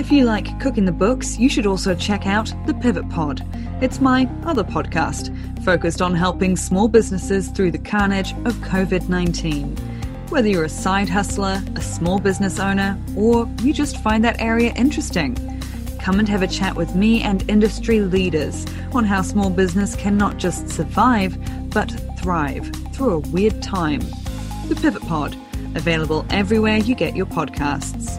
If you like cooking the books, you should also check out The Pivot Pod. It's my other podcast focused on helping small businesses through the carnage of COVID 19. Whether you're a side hustler, a small business owner, or you just find that area interesting, come and have a chat with me and industry leaders on how small business can not just survive, but thrive through a weird time. The Pivot Pod, available everywhere you get your podcasts.